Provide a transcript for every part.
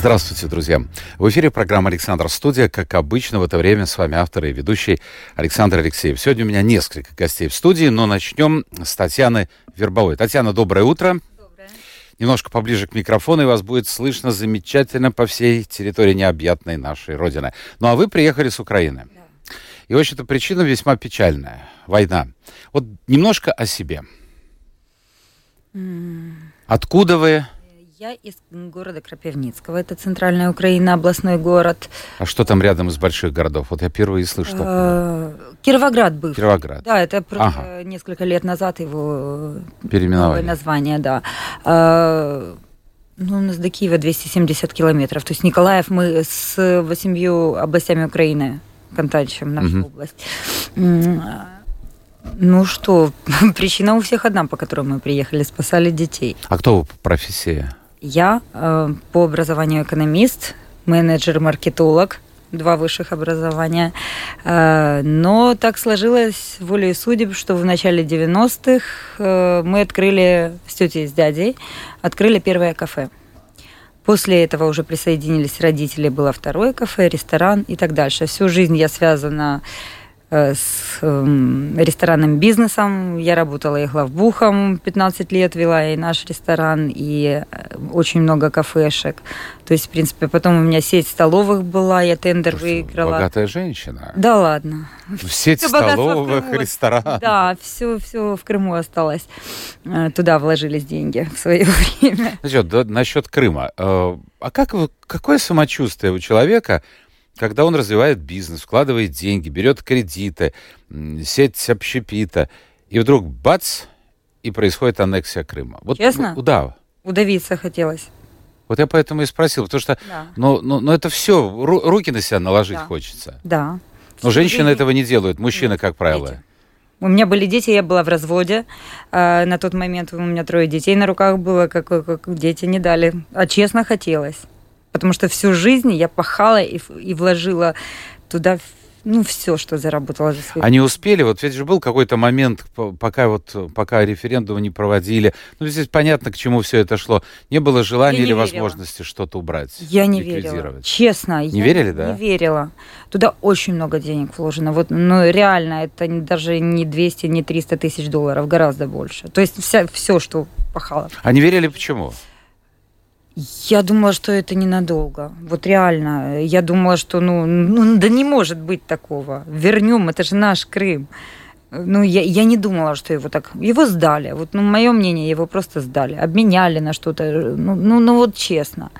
Здравствуйте, друзья. В эфире программа «Александр Студия». Как обычно, в это время с вами автор и ведущий Александр Алексеев. Сегодня у меня несколько гостей в студии, но начнем с Татьяны Вербовой. Татьяна, доброе утро. Доброе. Немножко поближе к микрофону, и вас будет слышно замечательно по всей территории необъятной нашей Родины. Ну а вы приехали с Украины. Да. И, в общем-то, причина весьма печальная. Война. Вот немножко о себе. Mm. Откуда вы? Я из города Крапивницкого. Это центральная Украина, областной город. А что там рядом из больших городов? Вот я впервые слышу. Э, Кировоград был. Кировоград. Да, это ага. несколько лет назад его переименовали. название, да. Э, ну, у нас до Киева 270 километров. То есть Николаев мы с восемью областями Украины контачим, нашу угу. область. Ну что, причина у всех одна, по которой мы приехали, спасали детей. А кто вы по профессии? Я э, по образованию экономист, менеджер-маркетолог, два высших образования. Э, но так сложилось волей судеб, что в начале 90-х э, мы открыли с тетей и с дядей, открыли первое кафе. После этого уже присоединились родители, было второе кафе, ресторан и так дальше. Всю жизнь я связана Э, с эм, ресторанным бизнесом. Я работала и главбухом 15 лет, вела и наш ресторан, и э, очень много кафешек. То есть, в принципе, потом у меня сеть столовых была, я тендер Слушай, выиграла. Богатая женщина. Да ладно. Сеть все столовых, ресторанов. Да, все, все в Крыму осталось. Э, туда вложились деньги в свое время. Насчет, да, насчет Крыма. А как какое самочувствие у человека, когда он развивает бизнес, вкладывает деньги, берет кредиты, сеть общепита, и вдруг бац, и происходит аннексия Крыма. Вот, Честно? Ну, да. Удавиться хотелось. Вот я поэтому и спросил, потому что, да. ну, ну, ну это все, руки на себя наложить да. хочется. Да. Но женщины жизнь... этого не делают, мужчины, как правило. Дети. У меня были дети, я была в разводе. А, на тот момент у меня трое детей на руках было, как, как дети не дали. А честно хотелось потому что всю жизнь я пахала и, и вложила туда ну, все, что заработала за свои... Они успели, вот ведь же был какой-то момент, пока вот, пока референдум не проводили, ну, здесь понятно, к чему все это шло. Не было желания не или верила. возможности что-то убрать, Я не верила, честно. Не я верили, да? Не верила. Туда очень много денег вложено. Вот, ну, реально, это даже не 200, не 300 тысяч долларов, гораздо больше. То есть вся, все, что пахало. А не верили почему? Я думала, что это ненадолго. Вот реально. Я думала, что ну, ну да не может быть такого. Вернем, это же наш Крым. Ну, я, я не думала, что его так... Его сдали. Вот, ну, мое мнение, его просто сдали. Обменяли на что-то. Ну, ну, ну вот честно.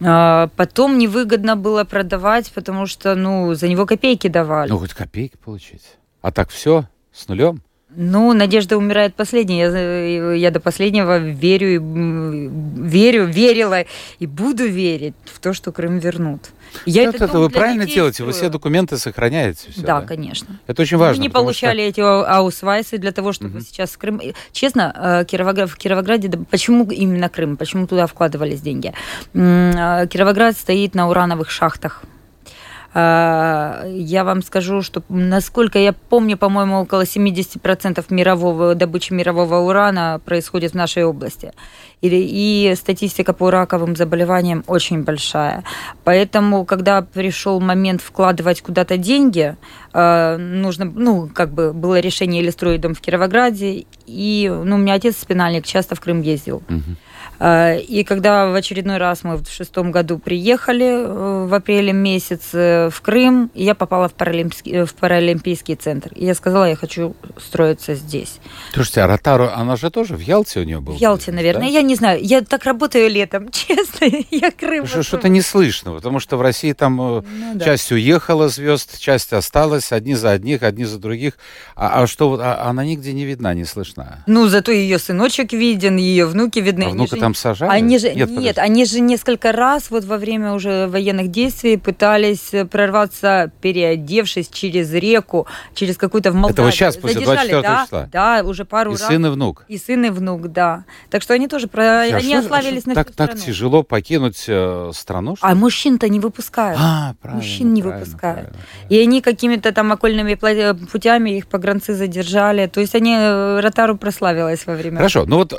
А, потом невыгодно было продавать, потому что, ну, за него копейки давали. Ну, хоть копейки получить. А так все с нулем? Ну, надежда умирает последней. Я, я до последнего верю, и, верю, верила и буду верить в то, что Крым вернут. Я это, это вы правильно делаете, вы все документы сохраняете. Все, да, да, конечно. Это очень важно. Мы не получали что... эти аусвайсы для того, чтобы угу. сейчас Крым... Честно, э, Кировоград, в Кировограде, почему именно Крым, почему туда вкладывались деньги? Э, Кировоград стоит на урановых шахтах я вам скажу, что, насколько я помню, по-моему, около 70% мирового, добычи мирового урана происходит в нашей области. И, и статистика по раковым заболеваниям очень большая. Поэтому, когда пришел момент вкладывать куда-то деньги, а, нужно, ну, как бы было решение или строить дом в Кировограде, и, ну, у меня отец спинальник, часто в Крым ездил. Угу. Э, и когда в очередной раз мы в шестом году приехали э, в апреле месяце в Крым, я попала в Паралимпийский, э, в Паралимпийский центр. И я сказала, я хочу строиться здесь. Слушайте, а Ротару, она же тоже в Ялте у нее была? В Ялте, наверное. Да? Я не знаю. Я так работаю летом, честно. Я Крым. Что-то не слышно, потому что в России там ну, часть да. уехала звезд, часть осталась, одни за одних, одни за других. А, а что, а, она нигде не видна, не слышна? Ну, зато ее сыночек виден, ее внуки видны. А внука там там сажали? Они же, нет, подожди. они же несколько раз вот во время уже военных действий пытались прорваться, переодевшись через реку, через какую-то в Молдавию. Это вот сейчас, после Задержали, 24 да, числа? Да, уже пару И раз. сын, и внук. И сын, и внук, да. Так что они тоже, про... А они что- ославились что на так, всю так страну. тяжело покинуть э, страну? что А мужчин-то не выпускают. А, правильно, Мужчин не правильно, выпускают. правильно. И они какими-то там окольными пла- путями их погранцы задержали. То есть они э, Ротару прославилась во время. Хорошо, ну вот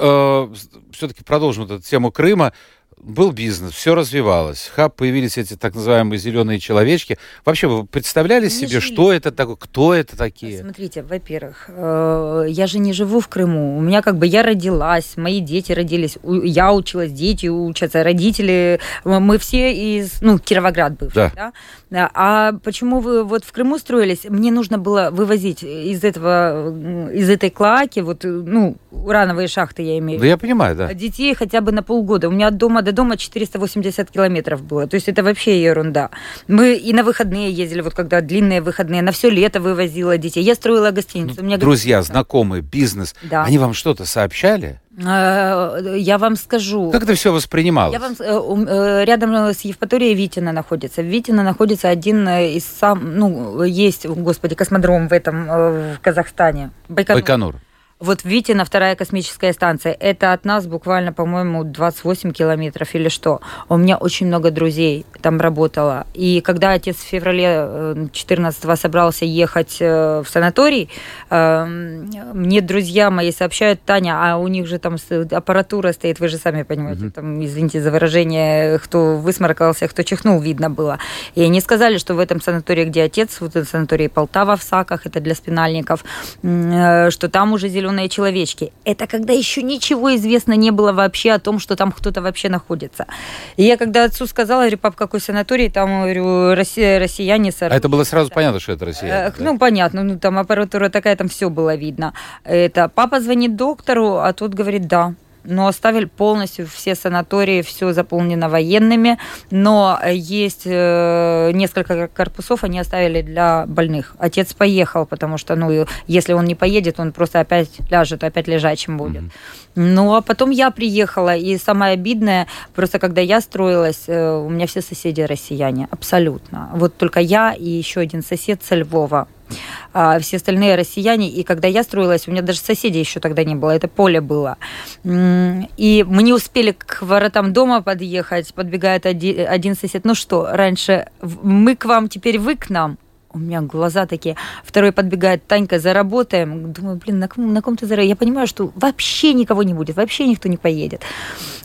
все-таки продолжим вот эту тему Крыма. Был бизнес, все развивалось. Хаб, появились эти так называемые зеленые человечки. Вообще, вы представляли Они себе, жили. что это такое, кто это такие? Смотрите, во-первых, э, я же не живу в Крыму. У меня как бы я родилась, мои дети родились, я училась, дети учатся, родители, э, мы все из, ну, Кировоград бывший, Да. да. Да. А почему вы вот в Крыму строились? Мне нужно было вывозить из этого, из этой клаки, вот, э, ну, урановые шахты я имею в Да я понимаю, да. детей хотя бы на полгода. У меня от дома до дома 480 километров было. То есть это вообще ерунда. Мы и на выходные ездили, вот когда длинные выходные, на все лето вывозила детей. Я строила гостиницу. У меня Друзья, гостиница. знакомые, бизнес, Да. они вам что-то сообщали? Э, Я вам скажу. Как это все воспринималось? Я вам, э, э, рядом с Евпаторией Витина находится. В Витино находится один э, из сам, ну, есть, господи, космодром в этом, э, в Казахстане. Байконур. Байконур. Вот Витина, вторая космическая станция, это от нас буквально, по-моему, 28 километров или что. У меня очень много друзей там работало. И когда отец в феврале 14 собрался ехать э, в санаторий, э, мне друзья мои сообщают, Таня, а у них же там аппаратура стоит, вы же сами понимаете, там, извините за выражение, кто высморкался, кто чихнул, видно было. И они сказали, что в этом санатории, где отец, вот этот санаторий Полтава в Саках, это для спинальников, э, что там уже зеленые человечки. Это когда еще ничего известно не было вообще о том, что там кто-то вообще находится. И я когда отцу сказала, говорю, пап, какой санаторий, там, говорю, Россия, россияне с А это было сразу понятно, что это россияне. Да? Ну, понятно, ну там аппаратура такая, там все было видно. Это папа звонит доктору, а тот говорит да. Но оставили полностью все санатории, все заполнено военными, но есть э, несколько корпусов, они оставили для больных. Отец поехал, потому что, ну, если он не поедет, он просто опять ляжет, опять лежачим будет. Ну, а потом я приехала, и самое обидное, просто когда я строилась, э, у меня все соседи россияне, абсолютно. Вот только я и еще один сосед со Львова. А все остальные россияне. И когда я строилась, у меня даже соседей еще тогда не было, это поле было. И мы не успели к воротам дома подъехать, подбегает оди- один сосед. Ну что, раньше мы к вам, теперь вы к нам. У меня глаза такие. Второй подбегает, Танька, заработаем. Думаю, блин, на ком, на ком ты заработаешь? Я понимаю, что вообще никого не будет, вообще никто не поедет.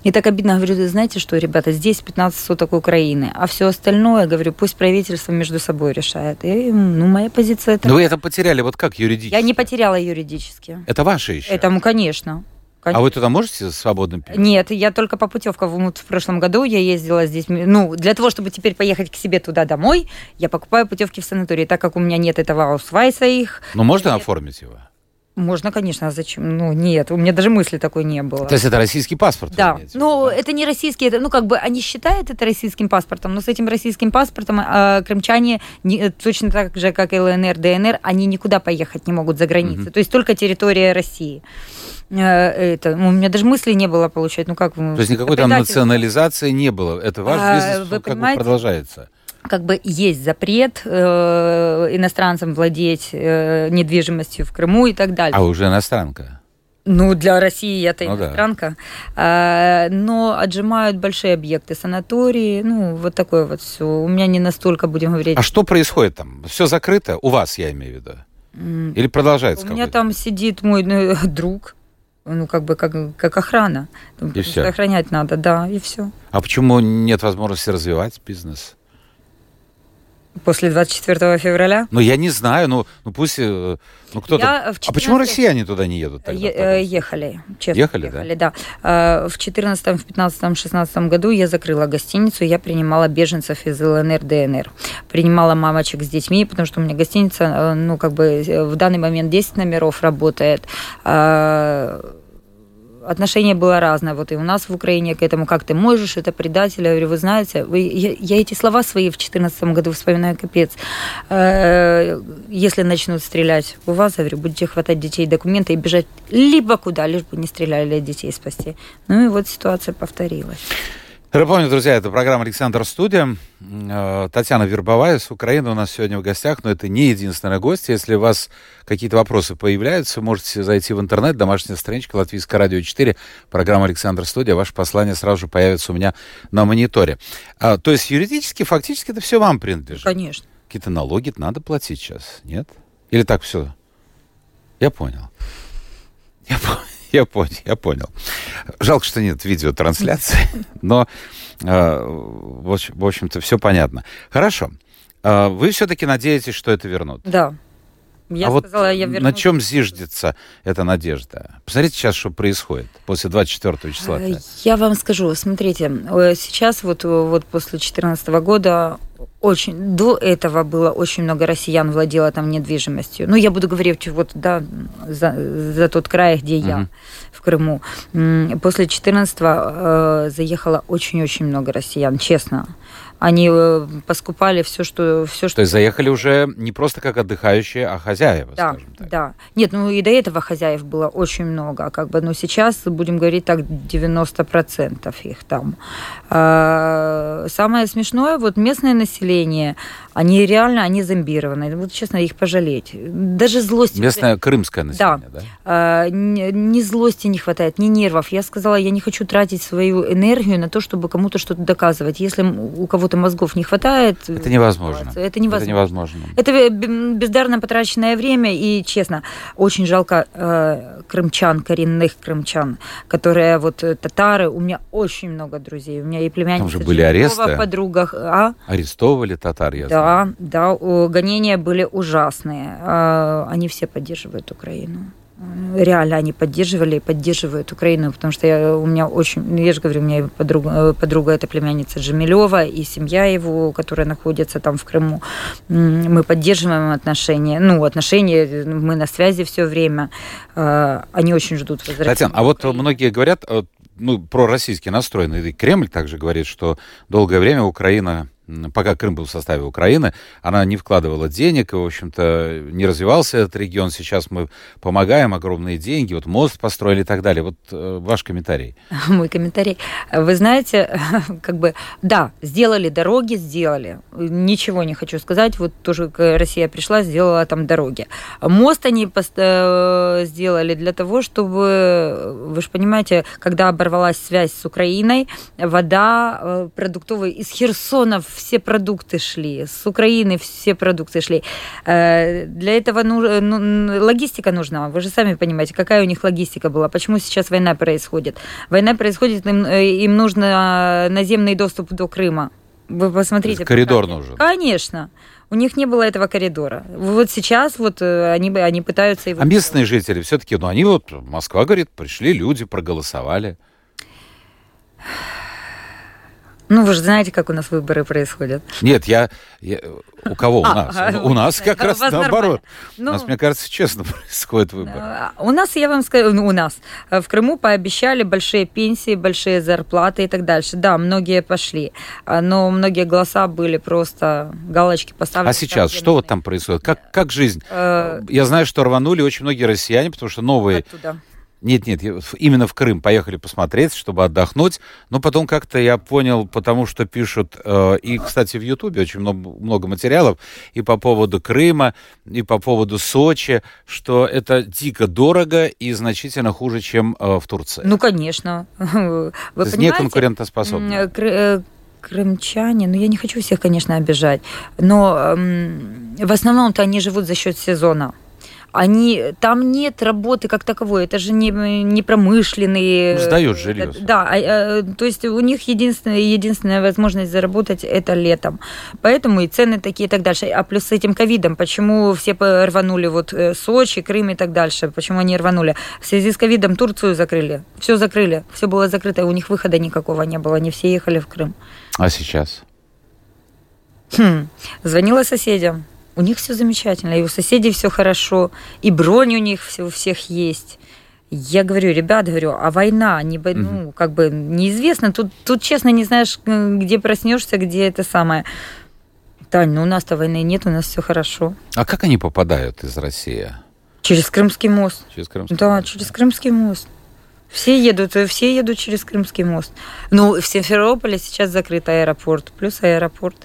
И так обидно, говорю, «Да знаете что, ребята, здесь 15 соток Украины, а все остальное, говорю, пусть правительство между собой решает. И, ну, моя позиция это... Но вы это потеряли вот как юридически? Я не потеряла юридически. Это ваше еще? Этому, конечно. А вы туда можете свободно пить? Нет, я только по путевкам. Вот в прошлом году я ездила здесь. Ну, для того, чтобы теперь поехать к себе туда домой, я покупаю путевки в санатории. Так как у меня нет этого аусвайса их, Ну, можно Нет. оформить его? Можно, конечно, а зачем? Ну, нет, у меня даже мысли такой не было. То есть это российский паспорт? вы Да, но да? это не российский, это, ну, как бы они считают это российским паспортом, но с этим российским паспортом э, крымчане не- точно так же, как и ЛНР, ДНР, они никуда поехать не могут за границу. То есть только территория России. Э, Это, ну, у меня даже мысли не было получать, ну как вы... То есть никакой там национализации не было. Это ваш А, бизнес вы он как бы продолжается. Как бы есть запрет э, иностранцам владеть э, недвижимостью в Крыму и так далее. А уже иностранка. Ну, для России это Ну да. иностранка. А, но отжимают большие объекты, санатории, ну, вот такое вот все. У меня не настолько, будем говорить. А что происходит там? Все закрыто? У вас, я имею в виду. Или продолжается У меня там сидит мой ну, друг, ну, как бы как, как охрана. И всё. Охранять надо, да, и все. А почему нет возможности развивать бизнес? После 24 февраля. Ну, я не знаю, ну, ну пусть... э, Ну, кто-то... Я в А почему 14 россияне туда не едут тогда? Е- э, ехали, честно. Ехали, да? ехали, да. Э, В 14, в 15, 16 году я закрыла гостиницу, я принимала беженцев из ЛНР, ДНР. Принимала мамочек с детьми, потому что у меня гостиница, ну, как бы в данный момент 10 номеров работает. Отношение было разное. Вот и у нас в Украине к этому, как ты можешь, это предатель. Я говорю, вы знаете, вы, я, я эти слова свои в 2014 году вспоминаю, капец. Э, если начнут стрелять у вас, я говорю, будете хватать детей документы и бежать либо куда, лишь бы не стреляли, детей спасти. Ну и вот ситуация повторилась. Напомню, друзья, это программа «Александр Студия». Э, Татьяна Вербовая с Украины у нас сегодня в гостях, но это не единственная гость. Если у вас какие-то вопросы появляются, можете зайти в интернет, домашняя страничка Латвийское радио 4, программа «Александр Студия». Ваше послание сразу же появится у меня на мониторе. А, то есть юридически, фактически это все вам принадлежит? Конечно. Какие-то налоги надо платить сейчас, нет? Или так все? Я понял. Я понял. Я понял, я понял. Жалко, что нет видеотрансляции, но, э, в общем-то, все понятно. Хорошо. Э, вы все-таки надеетесь, что это вернут? Да. Я а сказала, вот я вернусь. на чем зиждется эта надежда? Посмотрите сейчас, что происходит после 24 числа. Э, я вам скажу, смотрите, сейчас вот, вот после 2014 года очень, до этого было очень много россиян владело там недвижимостью. Ну, я буду говорить вот, да, за, за тот край, где я, uh-huh. в Крыму. После 14 э, заехало очень-очень много россиян, честно они э, поскупали все, что... Все, что... То есть заехали уже не просто как отдыхающие, а хозяева, да, скажем так. Да, Нет, ну и до этого хозяев было очень много, как бы, но сейчас, будем говорить так, 90% их там. А, самое смешное, вот местное население, они реально, они зомбированы. Вот, честно, их пожалеть. Даже злости... Местное крымское население, да? да? А, ни, ни злости не хватает, ни нервов. Я сказала, я не хочу тратить свою энергию на то, чтобы кому-то что-то доказывать. Если у кого-то мозгов не хватает... Это невозможно. Это невозможно. Это, невозможно. это бездарно потраченное время, и, честно, очень жалко э, крымчан, коренных крымчан, которые вот э, татары. У меня очень много друзей. У меня и племянница Там же были аресты. подругах. А? Арестовывали татар, я да, да, да, гонения были ужасные. А, они все поддерживают Украину. Реально они поддерживали и поддерживают Украину, потому что я, у меня очень, ну, я же говорю, у меня подруга, подруга это племянница Джамилева и семья его, которая находится там в Крыму. Мы поддерживаем отношения, ну, отношения, мы на связи все время. А, они очень ждут возвращения. Татьяна, а вот многие говорят, ну, про российский настроенный Кремль также говорит, что долгое время Украина пока Крым был в составе Украины, она не вкладывала денег, и, в общем-то, не развивался этот регион. Сейчас мы помогаем, огромные деньги, вот мост построили и так далее. Вот э, ваш комментарий. Мой комментарий. Вы знаете, как бы, да, сделали дороги, сделали. Ничего не хочу сказать. Вот тоже Россия пришла, сделала там дороги. Мост они э, сделали для того, чтобы, вы же понимаете, когда оборвалась связь с Украиной, вода э, продуктовая из Херсона все продукты шли, с Украины все продукты шли. Э, для этого ну, ну, логистика нужна. Вы же сами понимаете, какая у них логистика была, почему сейчас война происходит. Война происходит, им, э, им нужно наземный доступ до Крыма. Вы посмотрите. Коридор нужен. Конечно. У них не было этого коридора. Вот сейчас вот э, они, они пытаются его... А местные жители все-таки, ну они вот, Москва говорит, пришли люди, проголосовали. Ну, вы же знаете, как у нас выборы происходят. Нет, я... я у кого? У а, нас. А, у нас как раз наоборот. Ну, у нас, мне кажется, честно происходит выбор. А, у нас, я вам скажу, ну, у нас э, в Крыму пообещали большие пенсии, большие зарплаты и так дальше. Да, многие пошли, а, но многие голоса были просто галочки поставлены. А сейчас что вот там происходит? Как, как жизнь? Э, я знаю, что рванули очень многие россияне, потому что новые... Оттуда нет, нет, именно в Крым поехали посмотреть, чтобы отдохнуть. Но потом как-то я понял, потому что пишут, э, и, кстати, в Ютубе очень много, много материалов и по поводу Крыма, и по поводу Сочи, что это дико дорого и значительно хуже, чем э, в Турции. Ну, конечно. Вы То есть не конкурентоспособно. Э, крымчане, ну я не хочу всех, конечно, обижать, но э, в основном-то они живут за счет сезона они, там нет работы как таковой, это же не, не промышленные... Ну, сдают жилье. Да, а, а, то есть у них единственная, единственная возможность заработать это летом. Поэтому и цены такие и так дальше. А плюс с этим ковидом, почему все рванули вот э, Сочи, Крым и так дальше, почему они рванули? В связи с ковидом Турцию закрыли, все закрыли, все было закрыто, у них выхода никакого не было, они все ехали в Крым. А сейчас? Хм, звонила соседям у них все замечательно, и у соседей все хорошо, и бронь у них все, у всех есть. Я говорю, ребят, говорю, а война, не, ну, как бы неизвестно. Тут, тут, честно, не знаешь, где проснешься, где это самое. Тань, ну у нас-то войны нет, у нас все хорошо. А как они попадают из России? Через Крымский мост. Через Крымский да, мост. через Крымский мост. Все едут, все едут через Крымский мост. Ну, в Симферополе сейчас закрыт аэропорт, плюс аэропорт.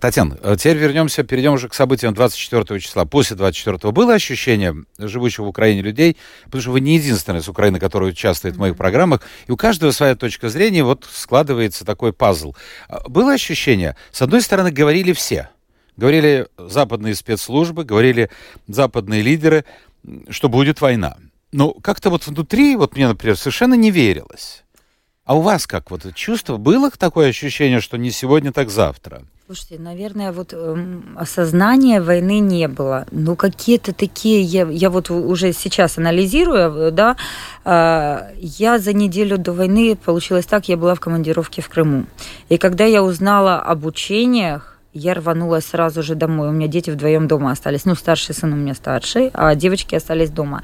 Татьяна, а теперь вернемся, перейдем уже к событиям 24 числа. После 24 было ощущение живущих в Украине людей, потому что вы не единственная с Украины, которая участвует в моих программах, и у каждого своя точка зрения, вот складывается такой пазл. А было ощущение, с одной стороны, говорили все, говорили западные спецслужбы, говорили западные лидеры, что будет война. Но как-то вот внутри, вот мне, например, совершенно не верилось. А у вас как вот чувство? Было такое ощущение, что не сегодня, так завтра? Слушайте, наверное, вот э, осознания войны не было. Ну, какие-то такие, я, я вот уже сейчас анализирую, да, э, я за неделю до войны получилось так, я была в командировке в Крыму. И когда я узнала об учениях, я рванула сразу же домой. У меня дети вдвоем дома остались. Ну, старший сын у меня старший, а девочки остались дома.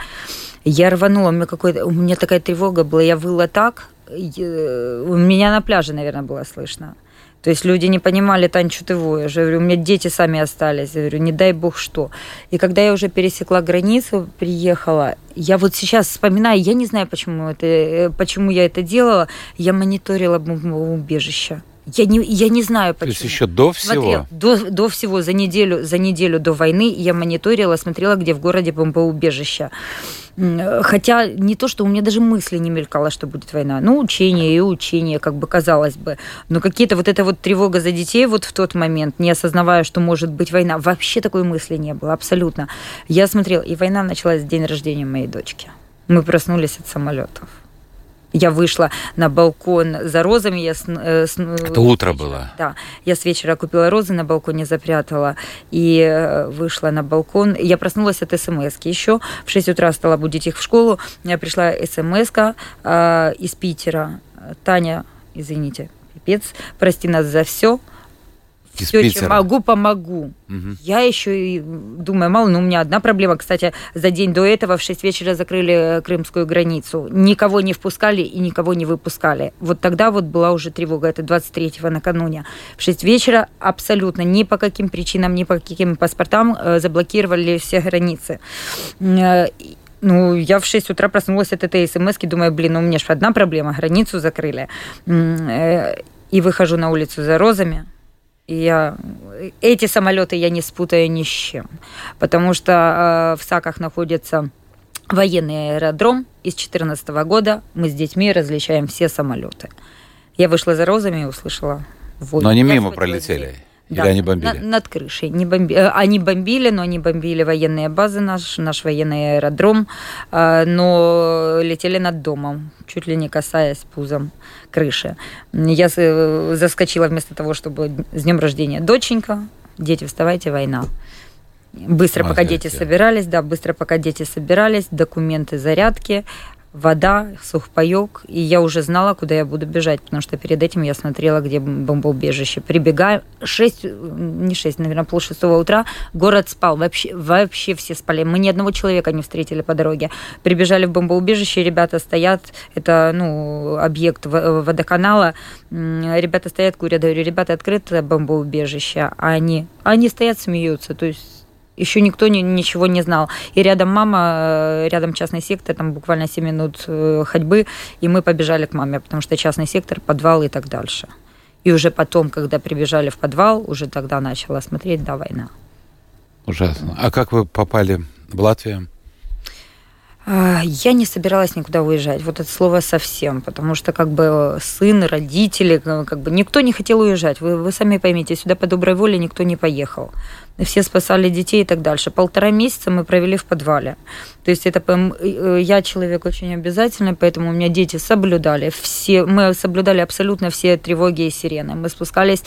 Я рванула, у меня, какой у меня такая тревога была, я выла так, у меня на пляже, наверное, было слышно. То есть люди не понимали, Тань, что ты воешь. Я говорю, у меня дети сами остались. Я говорю, не дай бог что. И когда я уже пересекла границу, приехала, я вот сейчас вспоминаю, я не знаю, почему, это, э, почему я это делала, я мониторила бомбоубежище. Я не, я не знаю, почему. То есть еще до всего? Смотрел, до, до всего, за неделю, за неделю до войны я мониторила, смотрела, где в городе бомбоубежище. Хотя не то, что у меня даже мысли не мелькало, что будет война. Ну, учение и учение, как бы казалось бы. Но какие-то вот эта вот тревога за детей вот в тот момент, не осознавая, что может быть война, вообще такой мысли не было, абсолютно. Я смотрела, и война началась в день рождения моей дочки. Мы проснулись от самолетов. Я вышла на балкон за розами. Я с, э, с, э, Это утро вечера, было? Да. Я с вечера купила розы, на балконе запрятала и э, вышла на балкон. Я проснулась от смс еще. В 6 утра стала будить их в школу. Я пришла смс э, из Питера. Таня, извините, пипец, прости нас за все из все, Питера. чем могу, помогу. Угу. Я еще и думаю, мало, но у меня одна проблема. Кстати, за день до этого в 6 вечера закрыли крымскую границу. Никого не впускали и никого не выпускали. Вот тогда вот была уже тревога. Это 23-го накануне. В 6 вечера абсолютно ни по каким причинам, ни по каким паспортам э, заблокировали все границы. Э, ну, я в 6 утра проснулась от этой смс думаю, блин, ну у меня же одна проблема, границу закрыли. Э, и выхожу на улицу за розами, я, эти самолеты я не спутаю ни с чем, потому что э, в САКах находится военный аэродром. И с 2014 года мы с детьми различаем все самолеты. Я вышла за розами и услышала вой. Но они я мимо пролетели. Дверь. Или да, они бомбили? На, над крышей. Не бомби... Э, они бомбили, но они бомбили военные базы, наш, наш военный аэродром, э, но летели над домом, чуть ли не касаясь пузом крыши. Я э, заскочила вместо того, чтобы с днем рождения доченька, дети, вставайте, война. Быстро, Смотрите. пока дети собирались, да, быстро, пока дети собирались, документы, зарядки, вода, сухпайок, и я уже знала, куда я буду бежать, потому что перед этим я смотрела, где бомбоубежище. Прибегаю, 6, не 6, наверное, пол шестого утра, город спал, вообще, вообще все спали. Мы ни одного человека не встретили по дороге. Прибежали в бомбоубежище, ребята стоят, это, ну, объект водоканала, ребята стоят, курят, говорю, ребята, открыто бомбоубежище, а они, они стоят, смеются, то есть еще никто ни, ничего не знал. И рядом мама, э, рядом частный сектор, там буквально 7 минут э, ходьбы, и мы побежали к маме, потому что частный сектор, подвал и так дальше. И уже потом, когда прибежали в подвал, уже тогда начала смотреть, да, война. Ужасно. А как вы попали в Латвию? А, я не собиралась никуда уезжать. Вот это слово совсем, потому что как бы сын, родители, как бы никто не хотел уезжать. Вы, вы сами поймите, сюда по доброй воле никто не поехал все спасали детей и так дальше. Полтора месяца мы провели в подвале. То есть это э, я человек очень обязательный, поэтому у меня дети соблюдали все, мы соблюдали абсолютно все тревоги и сирены. Мы спускались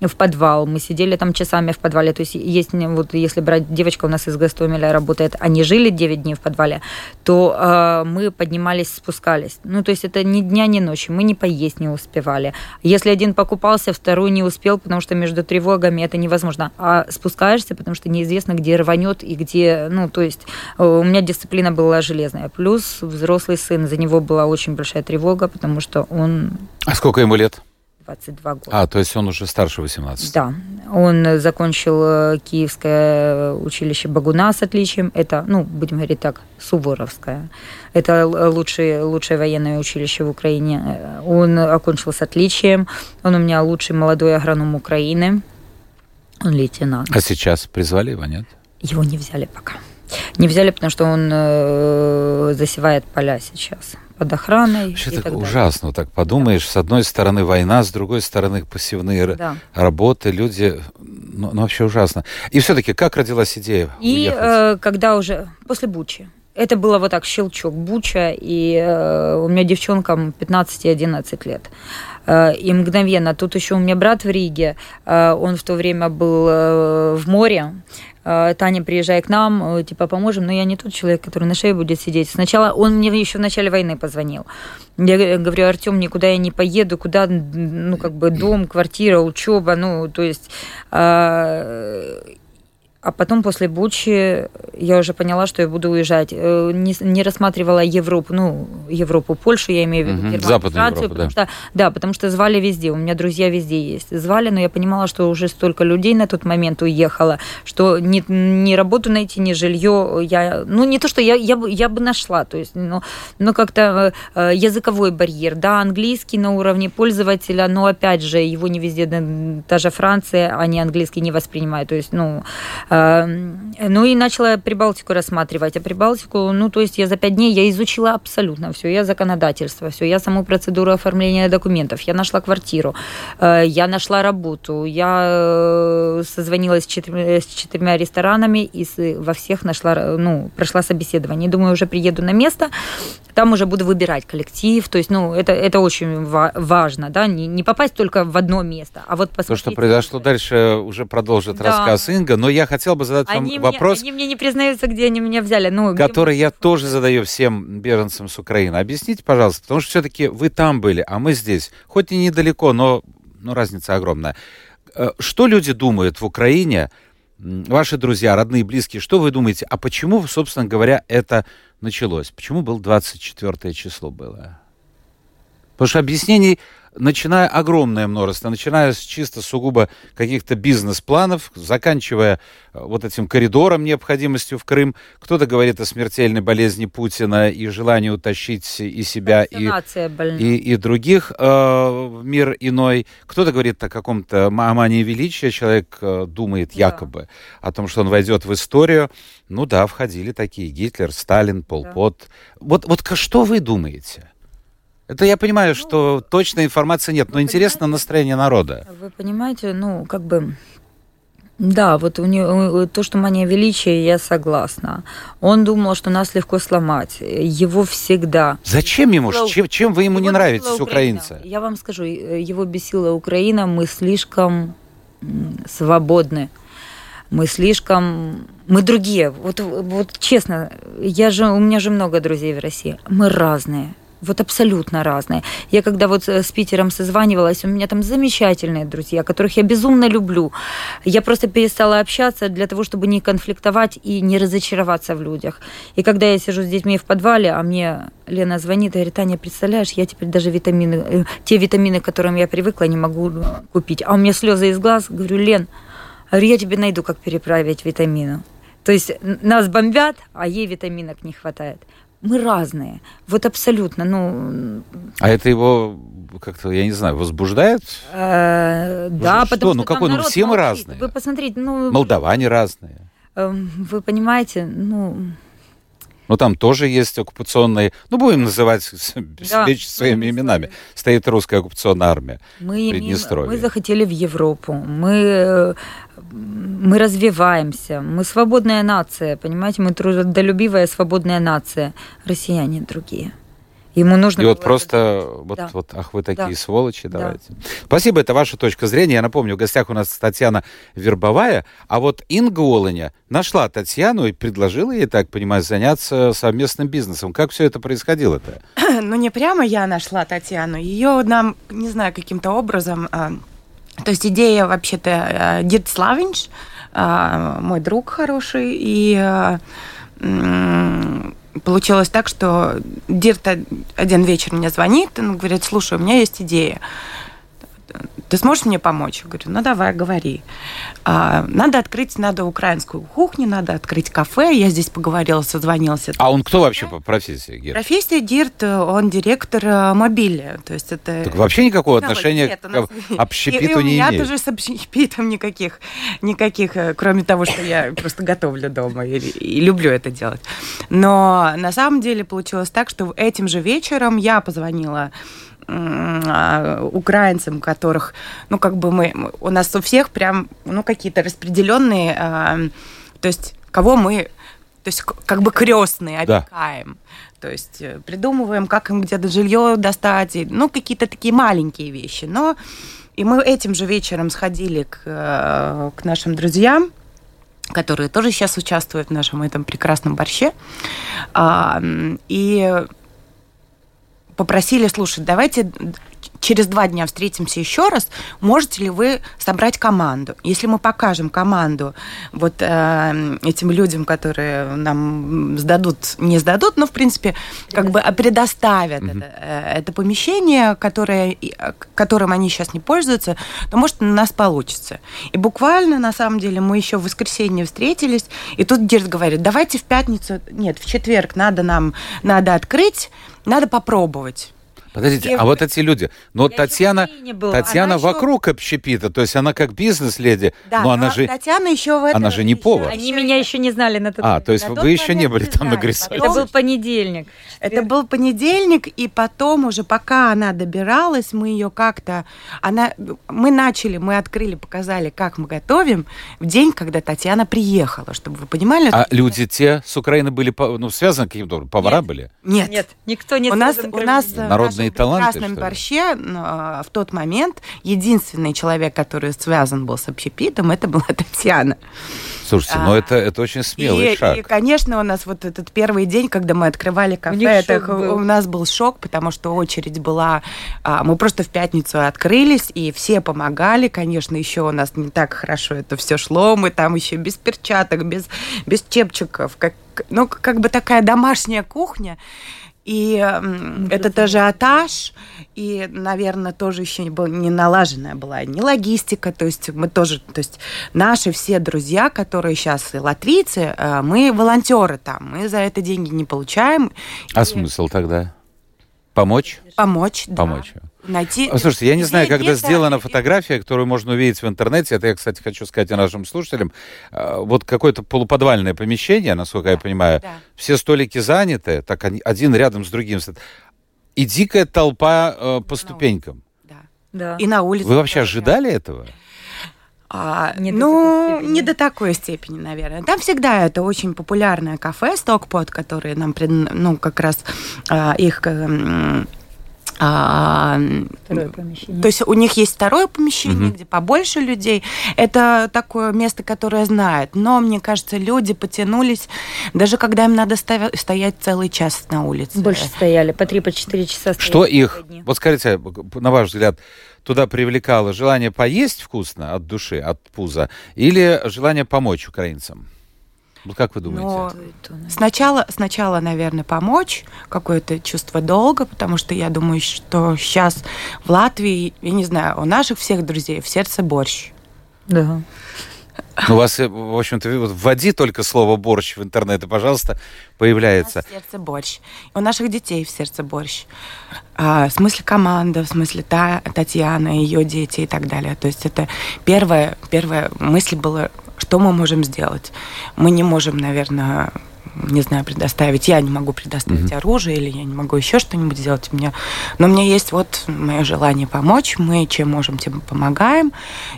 в подвал, мы сидели там часами в подвале. То есть есть вот если брать девочка у нас из Гастомеля работает, они жили 9 дней в подвале, то э, мы поднимались, спускались. Ну то есть это ни дня, ни ночи. Мы не поесть не успевали. Если один покупался, второй не успел, потому что между тревогами это невозможно. А спускались сомневаешься, потому что неизвестно, где рванет и где, ну, то есть э, у меня дисциплина была железная. Плюс взрослый сын, за него была очень большая тревога, потому что он... А сколько ему лет? 22 года. А, то есть он уже старше 18? Да. Он закончил э, Киевское училище Багуна с отличием. Это, ну, будем говорить так, Суворовское. Это лучшее, лучшее военное училище в Украине. Он окончил с отличием. Он у меня лучший молодой агроном Украины. Он лейтенант. А сейчас призвали его, нет? Его не взяли пока. Не взяли, потому что он э, засевает поля сейчас под охраной. Вообще так, так ужасно, далее. так подумаешь, да. с одной стороны война, с другой стороны пассивные да. работы, люди, ну, ну вообще ужасно. И все-таки как родилась идея? И э, когда уже после Бучи, это было вот так, щелчок, Буча, и э, у меня девчонкам 15 и 11 лет. Э, и мгновенно, тут еще у меня брат в Риге, э, он в то время был э, в море, Таня, приезжай к нам, типа, поможем. Но я не тот человек, который на шее будет сидеть. Сначала он мне еще в начале войны позвонил. Я говорю, Артем, никуда я не поеду, куда, ну, как бы дом, квартира, учеба, ну, то есть а потом после Бучи я уже поняла, что я буду уезжать. Э, не, не рассматривала Европу, ну, Европу, Польшу, я имею в виду, угу, Германию, Западную Францию, Европу, потому да. что, да, потому что звали везде, у меня друзья везде есть. Звали, но я понимала, что уже столько людей на тот момент уехало, что ни, ни работу найти, ни жилье, я, ну, не то, что я, я, бы, я бы нашла, то есть, но, но как-то э, языковой барьер, да, английский на уровне пользователя, но, опять же, его не везде, та же Франция, они английский не воспринимают, то есть, ну, ну и начала Прибалтику рассматривать. А Прибалтику, ну то есть я за пять дней я изучила абсолютно все. Я законодательство, все. Я саму процедуру оформления документов. Я нашла квартиру, э, я нашла работу, я э, созвонилась с четырьмя, с четырьмя ресторанами и во всех нашла, ну, прошла собеседование. Думаю, уже приеду на место, там уже буду выбирать коллектив. То есть, ну, это, это очень важно, да, не, не попасть только в одно место, а вот посмотреть. То, что произошло дальше, уже продолжит да. рассказ Инга, но я хотел бы задать они вам вопрос. Мне, они мне не признаются, где они меня взяли. Ну, который я тоже задаю всем беженцам с Украины. Объясните, пожалуйста, потому что все-таки вы там были, а мы здесь. Хоть и недалеко, но, но разница огромная. Э, что люди думают в Украине, ваши друзья, родные, близкие, что вы думаете, а почему, собственно говоря, это началось? Почему было 24 число было? Потому что объяснений начиная огромное множество, начиная с чисто сугубо каких-то бизнес-планов, заканчивая э, вот этим коридором необходимостью в Крым. Кто-то говорит о смертельной болезни Путина и желании утащить и себя, и, и, и других э, в мир иной. Кто-то говорит о каком-то о мании величия. Человек э, думает да. якобы о том, что он войдет в историю. Ну да, входили такие Гитлер, Сталин, Полпот. Да. Вот, вот что вы думаете? Это я понимаю, что точной информации нет, но интересно настроение народа. Вы понимаете, ну, как бы... Да, вот у него то, что мания величия, я согласна. Он думал, что нас легко сломать. Его всегда. Зачем ему? Чем, чем вы ему его не нравитесь, украинцы? Я вам скажу, его бесила Украина. Мы слишком свободны. Мы слишком... Мы другие. Вот, вот честно, я же, у меня же много друзей в России. Мы разные вот абсолютно разные. Я когда вот э, с Питером созванивалась, у меня там замечательные друзья, которых я безумно люблю. Я просто перестала общаться для того, чтобы не конфликтовать и не разочароваться в людях. И когда я сижу с детьми в подвале, а мне Лена звонит и говорит, Таня, представляешь, я теперь даже витамины, э, те витамины, к которым я привыкла, не могу купить. А у меня слезы из глаз. Говорю, Лен, я тебе найду, как переправить витамины. То есть нас бомбят, а ей витаминок не хватает мы разные. Вот абсолютно, ну... А это его как-то, я не знаю, возбуждает? Э, да, что? потому что... Ну какой, ну все мы разные. Вы посмотрите, ну... Молдаване разные. Эм, вы понимаете, ну... Но там тоже есть оккупационные, ну, будем называть да, вещи своими именами. Стоит русская оккупационная армия мы, имеем, мы захотели в Европу. Мы, мы развиваемся. Мы свободная нация, понимаете? Мы трудолюбивая свободная нация. Россияне другие. Ему нужно... И вот просто, вот, да. вот, ах, вы такие да. сволочи, давайте. Да. Спасибо, это ваша точка зрения. Я напомню, в гостях у нас Татьяна Вербовая, а вот Инга Оланя нашла Татьяну и предложила ей, так понимаю, заняться совместным бизнесом. Как все это происходило-то? Ну, не прямо я нашла Татьяну. Ее нам, не знаю, каким-то образом а, То есть идея вообще-то э, Дед Славинч, э, мой друг хороший, и м, получилось так, что Дирт один вечер мне звонит, он говорит, слушай, у меня есть идея ты сможешь мне помочь? Я говорю, ну давай, говори. А, надо открыть, надо украинскую кухню, надо открыть кафе. Я здесь поговорила, созвонился. А он кто вообще по профессии, Гирт? Профессия Дирт, он директор э, мобиля. То есть это... Так вообще никакого отношения нет, к общепиту и, не и у меня имеет? тоже с общепитом никаких, никаких, э, кроме того, что я просто готовлю дома и, и люблю это делать. Но на самом деле получилось так, что этим же вечером я позвонила украинцам, которых, ну, как бы мы, у нас у всех прям, ну, какие-то распределенные, а, то есть кого мы, то есть как бы крестные опекаем. Да. То есть э, придумываем, как им где-то жилье достать, ну, какие-то такие маленькие вещи. Но и мы этим же вечером сходили к, э, к нашим друзьям, которые тоже сейчас участвуют в нашем этом прекрасном борще. А, и попросили, слушай, давайте через два дня встретимся еще раз, можете ли вы собрать команду? Если мы покажем команду вот э, этим людям, которые нам сдадут, не сдадут, но, в принципе, как бы предоставят mm-hmm. это, э, это помещение, которое, которым они сейчас не пользуются, то, может, у нас получится. И буквально, на самом деле, мы еще в воскресенье встретились, и тут Дирт говорит, давайте в пятницу, нет, в четверг надо нам, надо открыть, надо попробовать. Подождите, а вот эти люди, но я Татьяна, Татьяна она вокруг еще... общепита, то есть она как бизнес-леди, да, но она же, Татьяна еще в этом, она же не повар. Они меня еще не знали на тот А, то есть вы еще не были там на Грисове. Это был понедельник. Это был понедельник, и потом уже, пока она добиралась, мы ее как-то, она, мы начали, мы открыли, показали, как мы готовим в день, когда Татьяна приехала, чтобы вы понимали. А люди те с Украины были, ну, связаны каким-то повара Нет. были? Нет. Нет, никто не у нас, у нас Народные прекрасные таланты. В прекрасном борще в тот момент единственный человек, который связан был с общепитом, это была Татьяна. Слушайте, а, ну это, это очень смелый и, шаг. И, конечно, у нас вот этот первый день, когда мы открывали кафе, это, у нас был шок, потому что очередь была... А, мы просто в пятницу открылись, и все помогали. Конечно, еще у нас не так хорошо это все шло. Мы там еще без перчаток, без, без чепчиков. Как, ну, как бы такая домашняя кухня. И ну, этот ажиотаж, и, наверное, тоже еще не, налаженная была не логистика, то есть мы тоже, то есть наши все друзья, которые сейчас латвийцы, э, мы волонтеры там, мы за это деньги не получаем. А и... смысл тогда? Помочь? Помочь, да. Помочь найти... А, слушайте, я не знаю, когда сделана фотография, которую можно увидеть в интернете, это я, кстати, хочу сказать нашим слушателям, а, вот какое-то полуподвальное помещение, насколько да, я понимаю, да. все столики заняты, так один рядом с другим. И дикая толпа э, по ступенькам. Да. да. И на улице. Вы вообще ожидали этого? А, не ну, не до такой степени, наверное. Там всегда это очень популярное кафе Стокпот, которые нам, ну, как раз а, их а, второе помещение. То есть у них есть второе помещение, угу. где побольше людей. Это такое место, которое знают. Но мне кажется, люди потянулись, даже когда им надо стоять целый час на улице. Больше стояли, по три, по четыре часа. Что их, вот скажите, на ваш взгляд, туда привлекало желание поесть вкусно от души, от пуза, или желание помочь украинцам? Вот как вы думаете? Но сначала, сначала, наверное, помочь, какое-то чувство долга, потому что я думаю, что сейчас в Латвии, я не знаю, у наших всех друзей в сердце борщ. Да. Ну, у вас, э, в общем-то, вводи только слово борщ в интернет, и, пожалуйста, появляется. У нас в сердце борщ. У наших детей в сердце борщ. А, в смысле команда, в смысле та, Татьяна, ее дети и так далее. То есть это первая, первая мысль была что мы можем сделать? Мы не можем, наверное, не знаю, предоставить. Я не могу предоставить mm-hmm. оружие или я не могу еще что-нибудь сделать. У меня... Но у меня есть вот мое желание помочь. Мы чем можем, тем помогаем.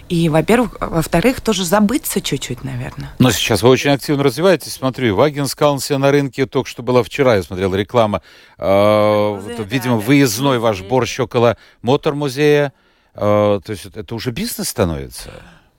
И, во-первых, во-вторых, тоже забыться чуть-чуть, наверное. Но сейчас вы очень активно развиваетесь. Смотрю, Ваген сказал себя на рынке только что была вчера, я смотрел реклама. Э, вот, видимо, выездной ваш борщ около мотор-музея. Э, то есть это уже бизнес становится?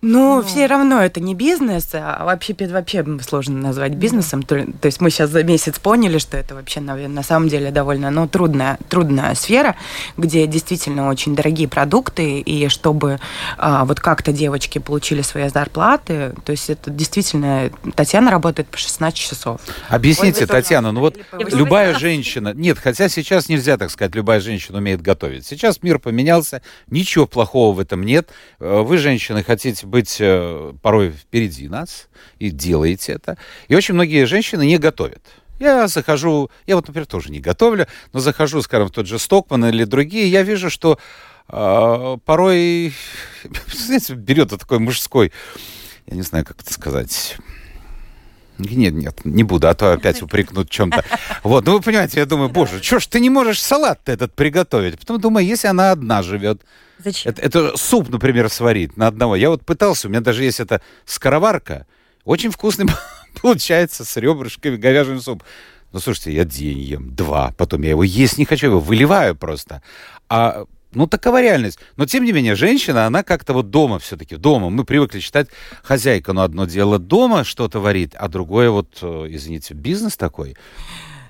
Ну, ну, все равно это не бизнес, а вообще, вообще сложно назвать бизнесом. То, то есть мы сейчас за месяц поняли, что это вообще, наверное, на самом деле довольно ну, трудная, трудная сфера, где действительно очень дорогие продукты, и чтобы а, вот как-то девочки получили свои зарплаты, то есть это действительно... Татьяна работает по 16 часов. Объясните, Ой, Татьяна, ну вот любая женщина... Нет, хотя сейчас нельзя так сказать, любая женщина умеет готовить. Сейчас мир поменялся, ничего плохого в этом нет. Э, вы, женщины, хотите быть э, порой впереди нас и делаете это. И очень многие женщины не готовят. Я захожу, я вот, например, тоже не готовлю, но захожу, скажем, в тот же Стокман или другие, я вижу, что э, порой, знаете, берет такой мужской, я не знаю, как это сказать, нет, нет, не буду, а то опять упрекнут чем-то. Вот, ну вы понимаете, я думаю, боже, что ж ты не можешь салат этот приготовить? Потом думаю, если она одна живет, Зачем? Это, это суп, например, сварить на одного. Я вот пытался, у меня даже есть эта скороварка, очень вкусный получается с ребрышками говяжий суп. Ну, слушайте, я день ем, два, потом я его есть не хочу, его выливаю просто. А ну, такова реальность. Но, тем не менее, женщина, она как-то вот дома все-таки, дома. Мы привыкли считать хозяйка, но одно дело дома что-то варить, а другое вот, э, извините, бизнес такой.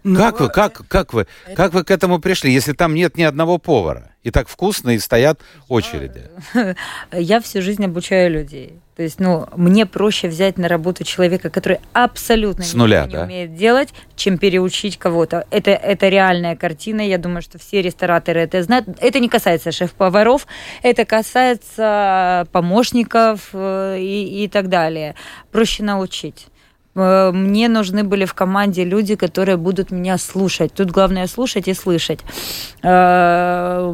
Но... Как вы, как, как вы, это... как вы к этому пришли, если там нет ни одного повара? И так вкусно, и стоят очереди. Я всю жизнь обучаю людей. То есть, ну, мне проще взять на работу человека, который абсолютно С нуля, не да? умеет делать, чем переучить кого-то. Это, это реальная картина. Я думаю, что все рестораторы это знают. Это не касается шеф-поваров, это касается помощников э, и, и так далее. Проще научить. Э, мне нужны были в команде люди, которые будут меня слушать. Тут главное слушать и слышать. Э,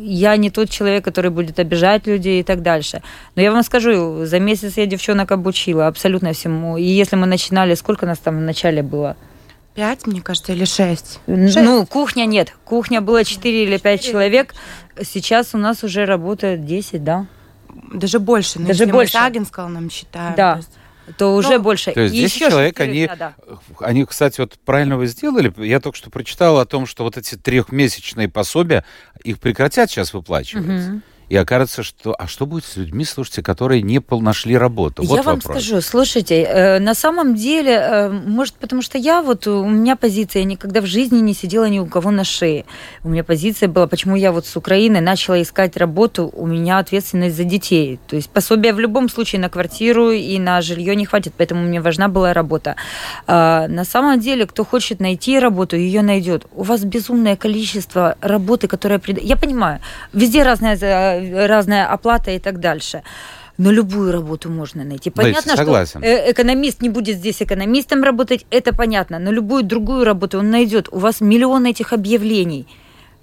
я не тот человек, который будет обижать людей и так дальше. Но я вам скажу, за месяц я девчонок обучила абсолютно всему. И если мы начинали, сколько нас там в начале было? Пять, мне кажется, или шесть. шесть. Ну, кухня нет. Кухня было четыре или пять человек. Сейчас у нас уже работает десять, да? Даже больше. Но Даже больше. Мы с Агинскал нам считаем. Да. То есть то уже ну, больше. То есть 10 Еще человек, они, надо. они, кстати, вот правильно вы сделали. Я только что прочитал о том, что вот эти трехмесячные пособия, их прекратят сейчас выплачивать. Угу. И окажется, что... А что будет с людьми, слушайте, которые не нашли работу? Вот я вам вопрос. скажу, слушайте, э, на самом деле, э, может, потому что я вот, у меня позиция, я никогда в жизни не сидела ни у кого на шее. У меня позиция была, почему я вот с Украины начала искать работу, у меня ответственность за детей. То есть пособия в любом случае на квартиру и на жилье не хватит, поэтому мне важна была работа. Э, на самом деле, кто хочет найти работу, ее найдет. У вас безумное количество работы, которая... Я понимаю, везде разная разная оплата и так дальше. Но любую работу можно найти. Понятно, согласен. что э, экономист не будет здесь экономистом работать, это понятно. Но любую другую работу он найдет. У вас миллион этих объявлений.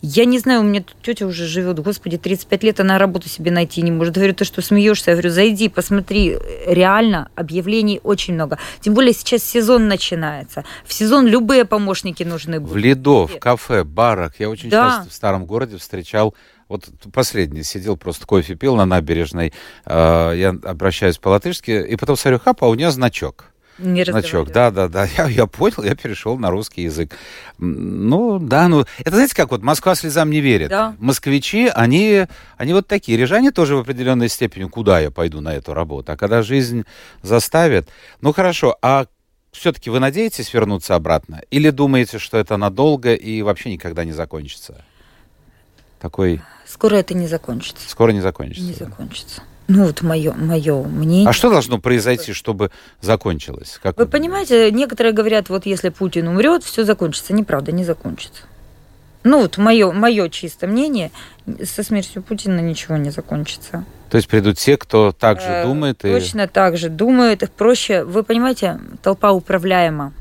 Я не знаю, у меня тут тетя уже живет, господи, 35 лет, она работу себе найти не может. Говорю, ты что, смеешься? Я говорю, зайди, посмотри. Реально, объявлений очень много. Тем более сейчас сезон начинается. В сезон любые помощники нужны будут. В Лидо, в кафе, барах. Я очень да. часто в старом городе встречал вот последний сидел, просто кофе пил на набережной. Э, я обращаюсь по-латышски, и потом смотрю, хапа, а у нее значок. Не значок, да, да, да. Я, я понял, я перешел на русский язык. Ну, да, ну, это знаете, как вот Москва слезам не верит. Да. Москвичи, они, они вот такие. Рижане тоже в определенной степени, куда я пойду на эту работу. А когда жизнь заставит... Ну, хорошо, а все-таки вы надеетесь вернуться обратно? Или думаете, что это надолго и вообще никогда не закончится? Такой Скоро это не закончится. Скоро не закончится. Не закончится. Ну, вот мое, мое мнение. А что должно произойти, чтобы закончилось? Как вы, понимаете, некоторые говорят, вот если Путин умрет, все закончится. Неправда, не закончится. Ну, вот мое, мое чистое мнение, со смертью Путина ничего не закончится. То есть придут те, кто так же э, думает? Точно и... так же думает. Проще, вы понимаете, толпа управляема.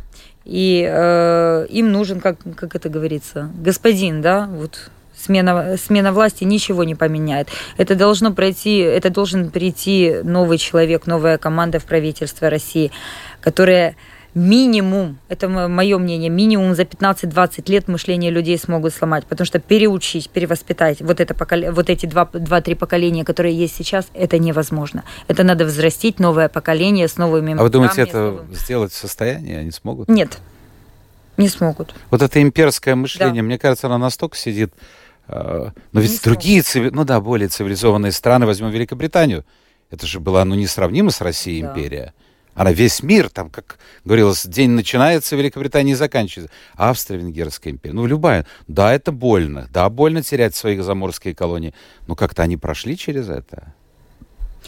И э, им нужен, как, как это говорится, господин, да, вот смена, смена власти ничего не поменяет. Это должно пройти, это должен прийти новый человек, новая команда в правительство России, которая минимум, это мое мнение, минимум за 15-20 лет мышление людей смогут сломать, потому что переучить, перевоспитать вот, это поколе... вот эти два-три поколения, которые есть сейчас, это невозможно. Это надо взрастить новое поколение с новыми... А вы думаете, это новым... сделать в состоянии они смогут? Нет, не смогут. Вот это имперское мышление, да. мне кажется, оно настолько сидит но ведь не другие, цивили... ну да, более цивилизованные страны, возьмем Великобританию, Это же была, ну, несравнима с Россией Да. империя. Она весь мир, там, как говорилось, день начинается, Великобритания и заканчивается. Австро-Венгерская империя, ну, любая. Да, это больно. Да, больно терять свои заморские колонии. Но как-то они прошли через это.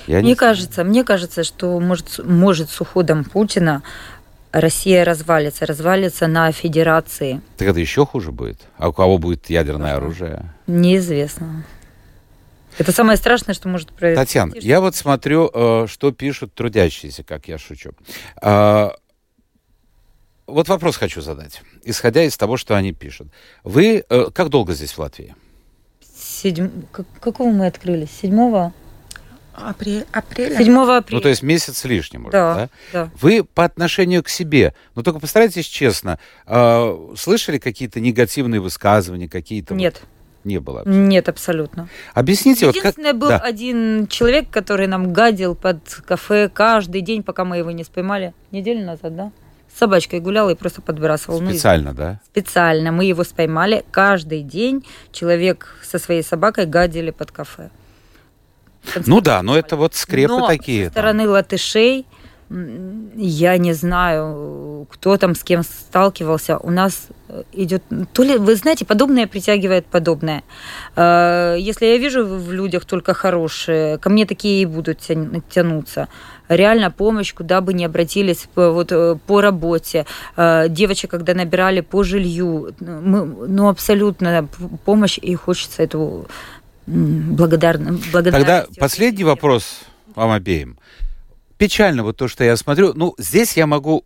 Я не Мне кажется, мне кажется, что может, может с уходом Путина Россия развалится, развалится на федерации. Так это еще хуже будет. А у кого будет ядерное оружие? Неизвестно. Это самое страшное, что может произойти. Татьяна, я вот смотрю, э, что пишут трудящиеся, как я шучу. А, Вот вопрос хочу задать, исходя из того, что они пишут. Вы э, как долго здесь в Латвии? Седьм... как- Какого мы открылись? Седьмого? Апрель, апреля. Седьмого апреля. Ну, то есть месяц с лишним уже, да, да? да. Вы по отношению к себе, ну только постарайтесь честно, э, слышали какие-то негативные высказывания, какие-то? вот- Нет, Не было. нет, абсолютно. Объясните, вот как... Единственное, был Да. один человек, который нам гадил под кафе каждый день, пока мы его не споймали. Неделю назад, да? С собачкой гулял и просто подбрасывал. Ну, Специально, да? специально. Мы его споймали. Каждый день человек со своей собакой гадили под кафе. Ну да, но это вот скрепы Но такие. Со там. стороны латышей м, я не знаю, кто там с кем сталкивался. У нас э, идет... То ли, вы знаете, подобное притягивает подобное. Э, Если я вижу в людях только хорошие, ко мне такие и будут тя- тянуться. Реально помощь, куда бы ни обратились, по- вот э, по работе, девочек, когда набирали по жилью, мы, ну абсолютно помощь, и хочется эту м, благодарно, Тогда последний вопрос вам обеим. Печально вот то, что я смотрю. Ну, здесь я могу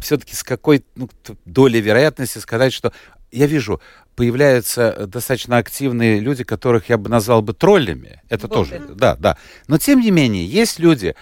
все-таки с какой ну, долей вероятности сказать, что я вижу, появляются достаточно активные люди, которых я бы назвал бы троллями. Это Боты. тоже, да, да. Но тем не менее, есть люди,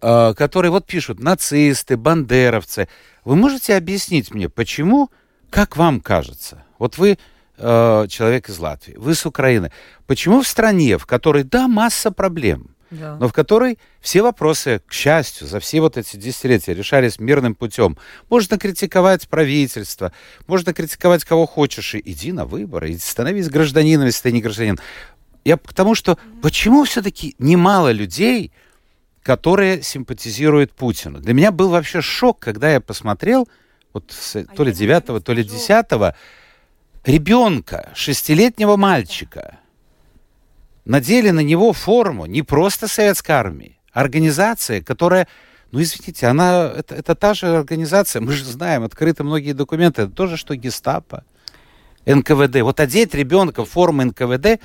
э, которые вот пишут, нацисты, бандеровцы. Вы можете объяснить мне, почему, как вам кажется, вот вы Э, человек из Латвии, вы с Украины. Почему в стране, в которой, да, масса проблем, да. но в которой все вопросы, к счастью, за все вот эти десятилетия решались мирным путем. Можно критиковать правительство, можно критиковать кого хочешь, и иди на выборы, и становись гражданином, если ты не гражданин. Я к тому, что почему все-таки немало людей, которые симпатизируют Путину? Для меня был вообще шок, когда я посмотрел, вот с, а то ли 9 то ли 10 ребенка, шестилетнего мальчика, надели на него форму не просто советской армии, а организация, которая, ну извините, она, это, это та же организация, мы же знаем, открыты многие документы, это тоже, что гестапо, НКВД. Вот одеть ребенка в форму НКВД,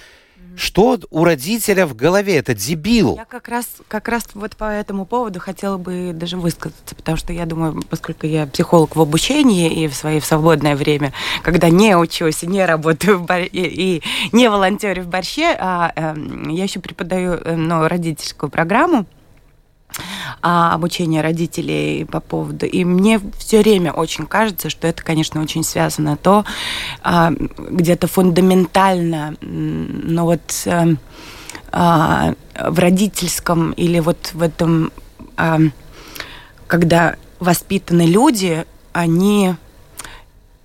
что у родителя в голове? Это дебил. Я как раз, как раз вот по этому поводу хотела бы даже высказаться, потому что я думаю, поскольку я психолог в обучении и в свое свободное время, когда не учусь, не работаю в бар- и, и не волонтерю в борще, а, эм, я еще преподаю э, ну, родительскую программу а, обучение родителей по поводу. И мне все время очень кажется, что это, конечно, очень связано то, а, где-то фундаментально, но вот эм, а, в родительском или вот в этом, а, когда воспитаны люди, они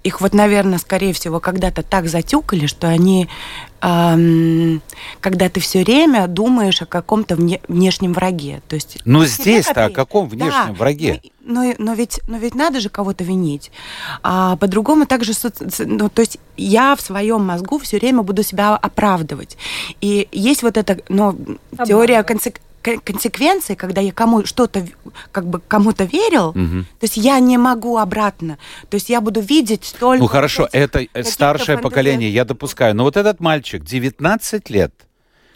их вот, наверное, скорее всего, когда-то так затюкали, что они, ам, когда ты все время думаешь о каком-то вне- внешнем враге, то есть. Но ты здесь-то о каком внешнем Да, враге? Но, но, но ведь, но ведь надо же кого-то винить. А по-другому также, ну, то есть я в своем мозгу все время буду себя оправдывать. И есть вот эта, ну, теория консек- кон- консеквенции, когда я кому что-то, как бы кому-то верил, Мгм. то есть я не могу обратно. То есть я буду видеть только... Ну хорошо, это э, старшее фантазии- поколение, я допускаю. Но вот этот мальчик, 19 лет,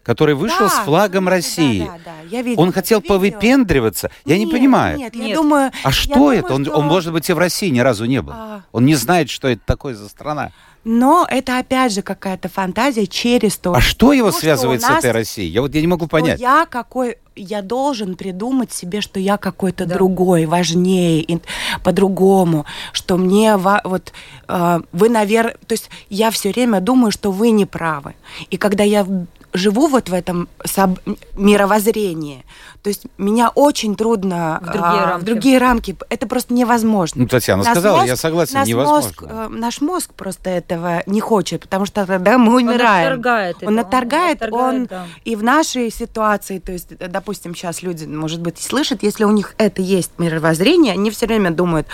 который вышел Да, с флагом да, России, да, да, да, я видела он хотел видео. повыпендриваться. Я не Нет, понимаю. Нет, я Нет. думаю... А я что думаю, это? Он, что- он, может быть, и в России ни разу не был. А. Он не знает, что это такое за страна. Но это опять же какая-то фантазия через то, А что его то, что связывает с нас- этой Россией? Я вот я не могу что понять. я какой, я должен придумать себе, что я какой-то Да. другой, важнее, по-другому, что мне вот э, вы, наверное, то есть я все время думаю, что вы не правы. И когда я живу вот в этом соб- мировоззрении, то есть меня очень трудно В другие а, рамки. в другие рамки. Это просто невозможно. Ну, Татьяна Наш сказала, мозг- я согласен, наш невозможно. Мозг, э, наш мозг просто это этого не хочет, потому что тогда мы умираем. Он отторгает. Он это, отторгает, отторгает, он да. и в нашей ситуации, то есть, допустим, сейчас люди, может быть, слышат, если у них это есть мировоззрение, они все время думают,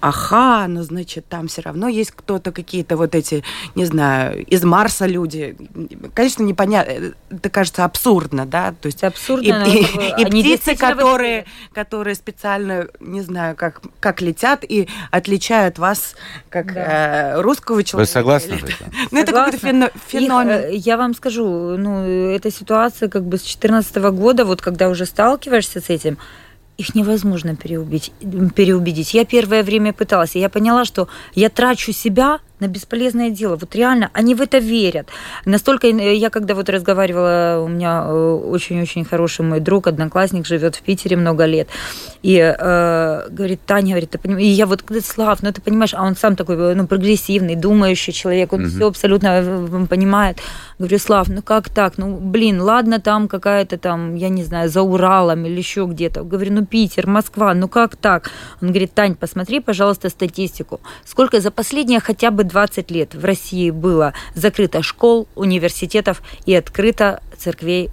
ага, ну, значит, там все равно есть кто-то, какие-то вот эти, не знаю, из Марса люди. Конечно, непонятно, это кажется абсурдно, да, то есть абсурдно, и, и- и они птицы, которые, которые специально, не знаю, как, как летят и отличают вас как Да. э, русского человека. Согласны этим? Ну, это какой-то феномен. Э, я вам скажу, ну, эта ситуация как бы с 2014 года, вот когда уже сталкиваешься с этим, их невозможно переубедить. переубедить. Я первое время пыталась, и я поняла, что я трачу себя на бесполезное дело. Вот реально, они в это верят. Настолько э, я, когда вот разговаривала, у меня э, очень-очень хороший мой друг, одноклассник, живет в Питере много лет, и э, говорит, Таня, говорит, ты понимаешь, и я вот, Слав, ну ты понимаешь, а он сам такой, э, ну, прогрессивный, думающий человек, он все абсолютно понимает. Говорю, Слав, ну как так? Ну, блин, ладно, там какая-то там, я не знаю, за Уралом или еще где-то. Говорю, ну, Питер, Москва, ну как так? Он говорит, Тань, посмотри, пожалуйста, статистику. Сколько за последние хотя бы 20 лет в России было закрыто школ, университетов и открыто церквей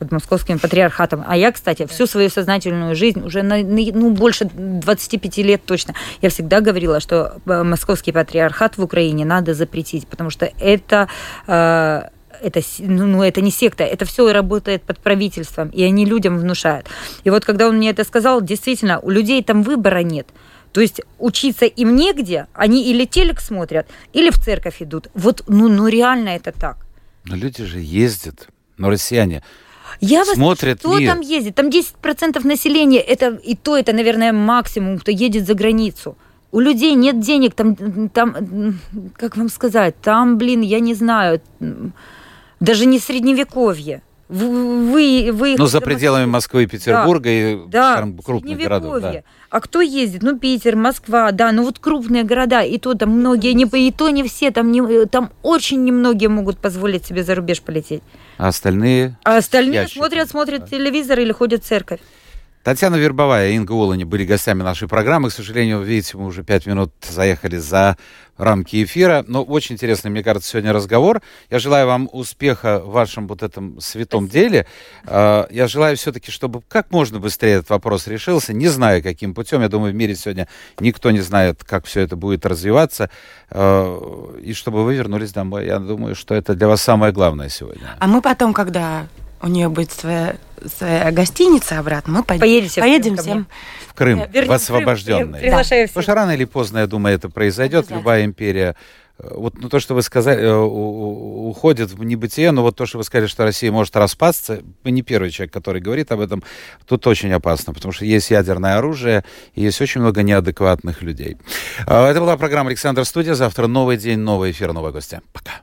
под московским патриархатом. А я, кстати, всю свою сознательную жизнь, уже на, ну, больше 25 лет точно, я всегда говорила, что э, московский патриархат в Украине надо запретить, потому что это... э, это, ну, ну, это не секта, это все работает под правительством, и они людям внушают. И вот когда он мне это сказал, действительно, у людей там выбора нет. То есть учиться им негде, они или телек смотрят, или в церковь идут. Вот, ну, ну реально это так. Но люди же ездят, но россияне. Я вас Смотрят кто мир. там ездит? Там 10% населения, это и то, это, наверное, максимум, кто едет за границу. У людей нет денег, там, там, как вам сказать, там, блин, я не знаю, даже не средневековье. Вы, вы, Ну, за пределами Москвы и Петербурга и да, скажем, крупных городов. Да. А кто ездит? Ну, Питер, Москва, да, ну вот крупные города, и то там многие, не, и то не все, там, не, там очень немногие могут позволить себе за рубеж полететь. А остальные... А остальные смотрят, смотрят телевизор или ходят в церковь. Татьяна Вербовая и Инга Олани были гостями нашей программы. К сожалению, видите, мы уже пять минут заехали за рамки эфира. Но очень интересный, мне кажется, сегодня разговор. Я желаю вам успеха в вашем вот этом святом деле. Э, Я желаю все-таки, чтобы как можно быстрее этот вопрос решился. Не знаю, каким путем. Я думаю, в мире сегодня никто не знает, как все это будет развиваться. Э, И чтобы вы вернулись домой. Я думаю, что это для вас самое главное сегодня. А мы потом, когда у нее будет своя, своя гостиница обратно, мы поедем, Поедете поедем Крым всем. В Крым, Вернем в Крым. освобожденный. Приглашаю Потому всех. что рано или поздно, я думаю, это произойдет. Любая империя э, вот ну, то, что вы сказали, э, уходит в небытие, но вот то, что вы сказали, что Россия может распасться, вы не первый человек, который говорит об этом, тут очень опасно, потому что есть ядерное оружие, и есть очень много неадекватных людей. Это была программа «Александр Студия». Завтра новый день, новый эфир, новые гости. Пока.